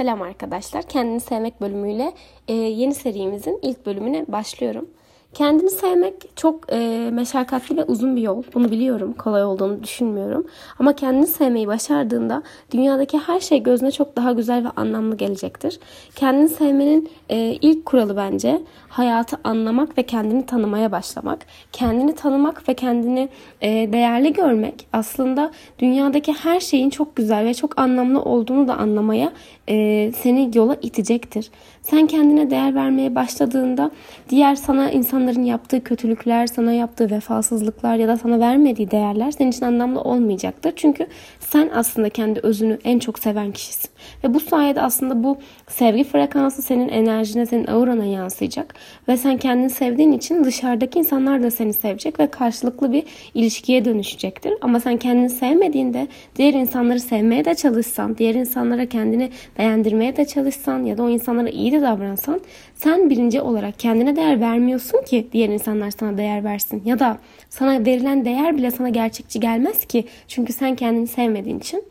Selam arkadaşlar. Kendini sevmek bölümüyle e, yeni serimizin ilk bölümüne başlıyorum. Kendini sevmek çok e, meşakkatli ve uzun bir yol. Bunu biliyorum. Kolay olduğunu düşünmüyorum. Ama kendini sevmeyi başardığında dünyadaki her şey gözüne çok daha güzel ve anlamlı gelecektir. Kendini sevmenin e, ilk kuralı bence hayatı anlamak ve kendini tanımaya başlamak. Kendini tanımak ve kendini e, değerli görmek aslında dünyadaki her şeyin çok güzel ve çok anlamlı olduğunu da anlamaya e, seni yola itecektir. Sen kendine değer vermeye başladığında diğer sana insanların yaptığı kötülükler, sana yaptığı vefasızlıklar ya da sana vermediği değerler senin için anlamlı olmayacaktır. Çünkü sen aslında kendi özünü en çok seven kişisin. Ve bu sayede aslında bu sevgi frekansı senin enerjine, senin aurana yansıyacak. Ve sen kendini sevdiğin için dışarıdaki insanlar da seni sevecek ve karşılıklı bir ilişkiye dönüşecektir. Ama sen kendini sevmediğinde diğer insanları sevmeye de çalışsan, diğer insanlara kendini beğendirmeye de çalışsan ya da o insanlara iyi de davransan sen birinci olarak kendine değer vermiyorsun ki diğer insanlar sana değer versin. Ya da sana verilen değer bile sana gerçekçi gelmez ki. Çünkü sen kendini sevmediğin için.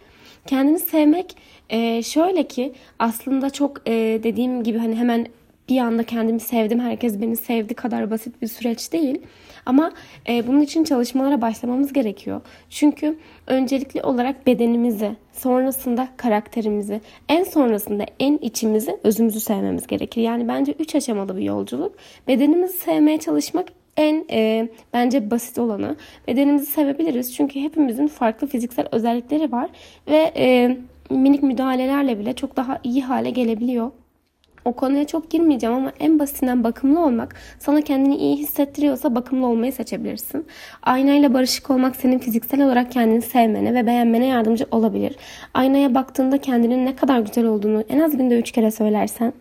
Kendini sevmek e, şöyle ki aslında çok e, dediğim gibi hani hemen bir anda kendimi sevdim, herkes beni sevdi kadar basit bir süreç değil. Ama e, bunun için çalışmalara başlamamız gerekiyor. Çünkü öncelikli olarak bedenimizi, sonrasında karakterimizi, en sonrasında en içimizi, özümüzü sevmemiz gerekir. Yani bence üç aşamalı bir yolculuk. Bedenimizi sevmeye çalışmak en e, bence basit olanı. Bedenimizi sevebiliriz çünkü hepimizin farklı fiziksel özellikleri var ve e, minik müdahalelerle bile çok daha iyi hale gelebiliyor. O konuya çok girmeyeceğim ama en basitinden bakımlı olmak sana kendini iyi hissettiriyorsa bakımlı olmayı seçebilirsin. Aynayla barışık olmak senin fiziksel olarak kendini sevmene ve beğenmene yardımcı olabilir. Aynaya baktığında kendinin ne kadar güzel olduğunu en az günde 3 kere söylersen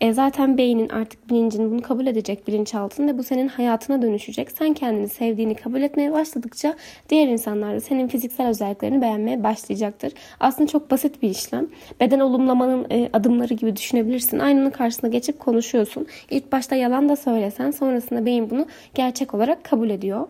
e, zaten beynin artık bilincin bunu kabul edecek bilinçaltın ve bu senin hayatına dönüşecek. Sen kendini sevdiğini kabul etmeye başladıkça diğer insanlar da senin fiziksel özelliklerini beğenmeye başlayacaktır. Aslında çok basit bir işlem. Beden olumlamanın e, adımları gibi düşünebilirsin. Aynanın karşısına geçip konuşuyorsun. İlk başta yalan da söylesen sonrasında beyin bunu gerçek olarak kabul ediyor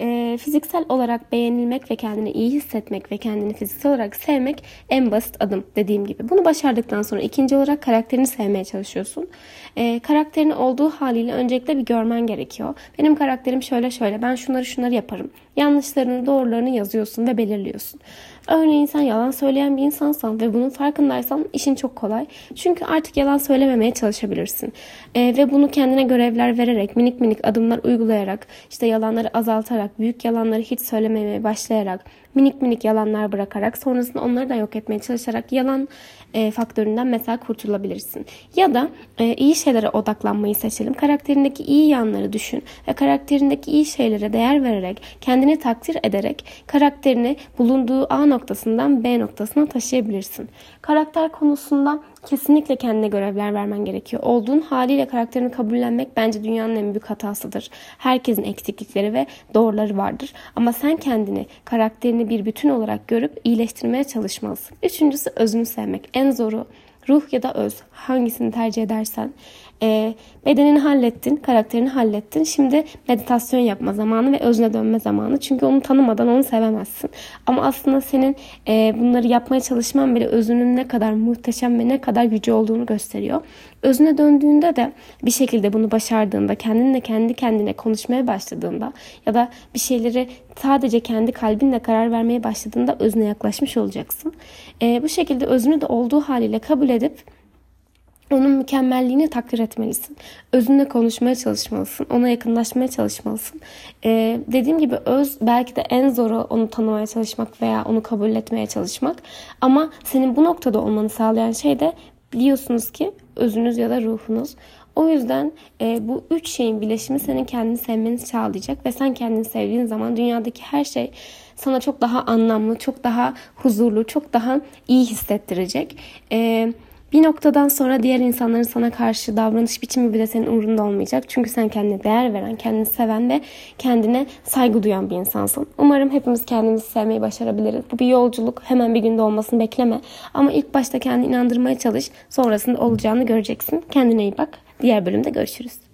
e, fiziksel olarak beğenilmek ve kendini iyi hissetmek ve kendini fiziksel olarak sevmek en basit adım dediğim gibi. Bunu başardıktan sonra ikinci olarak karakterini sevmeye çalışıyorsun. E, karakterini olduğu haliyle öncelikle bir görmen gerekiyor. Benim karakterim şöyle şöyle ben şunları şunları yaparım. Yanlışlarını doğrularını yazıyorsun ve belirliyorsun. Örneğin sen yalan söyleyen bir insansan ve bunun farkındaysan işin çok kolay. Çünkü artık yalan söylememeye çalışabilirsin. E, ve bunu kendine görevler vererek, minik minik adımlar uygulayarak, işte yalanları azaltarak, büyük yalanları hiç söylememeye başlayarak, minik minik yalanlar bırakarak sonrasında onları da yok etmeye çalışarak yalan e, faktöründen mesela kurtulabilirsin. Ya da e, iyi şeylere odaklanmayı seçelim. Karakterindeki iyi yanları düşün ve karakterindeki iyi şeylere değer vererek, kendini takdir ederek karakterini bulunduğu A noktasından B noktasına taşıyabilirsin. Karakter konusunda kesinlikle kendine görevler vermen gerekiyor. Olduğun haliyle karakterini kabullenmek bence dünyanın en büyük hatasıdır. Herkesin eksiklikleri ve doğruları vardır. Ama sen kendini, karakterini bir bütün olarak görüp iyileştirmeye çalışmalısın. Üçüncüsü özünü sevmek. En zoru ruh ya da öz hangisini tercih edersen e, bedenini hallettin, karakterini hallettin. Şimdi meditasyon yapma zamanı ve özüne dönme zamanı. Çünkü onu tanımadan onu sevemezsin. Ama aslında senin e, bunları yapmaya çalışman bile özünün ne kadar muhteşem ve ne kadar yüce olduğunu gösteriyor. Özüne döndüğünde de bir şekilde bunu başardığında, kendinle kendi kendine konuşmaya başladığında ya da bir şeyleri sadece kendi kalbinle karar vermeye başladığında özüne yaklaşmış olacaksın. E, bu şekilde özünü de olduğu haliyle kabul edip onun mükemmelliğini takdir etmelisin. Özünle konuşmaya çalışmalısın. Ona yakınlaşmaya çalışmalısın. Ee, dediğim gibi öz belki de en zoru onu tanımaya çalışmak veya onu kabul etmeye çalışmak. Ama senin bu noktada olmanı sağlayan şey de biliyorsunuz ki özünüz ya da ruhunuz. O yüzden e, bu üç şeyin bileşimi senin kendini sevmeni sağlayacak ve sen kendini sevdiğin zaman dünyadaki her şey sana çok daha anlamlı, çok daha huzurlu, çok daha iyi hissettirecek. Eee bir noktadan sonra diğer insanların sana karşı davranış biçimi bile senin umurunda olmayacak. Çünkü sen kendine değer veren, kendini seven ve kendine saygı duyan bir insansın. Umarım hepimiz kendimizi sevmeyi başarabiliriz. Bu bir yolculuk. Hemen bir günde olmasını bekleme. Ama ilk başta kendini inandırmaya çalış. Sonrasında olacağını göreceksin. Kendine iyi bak. Diğer bölümde görüşürüz.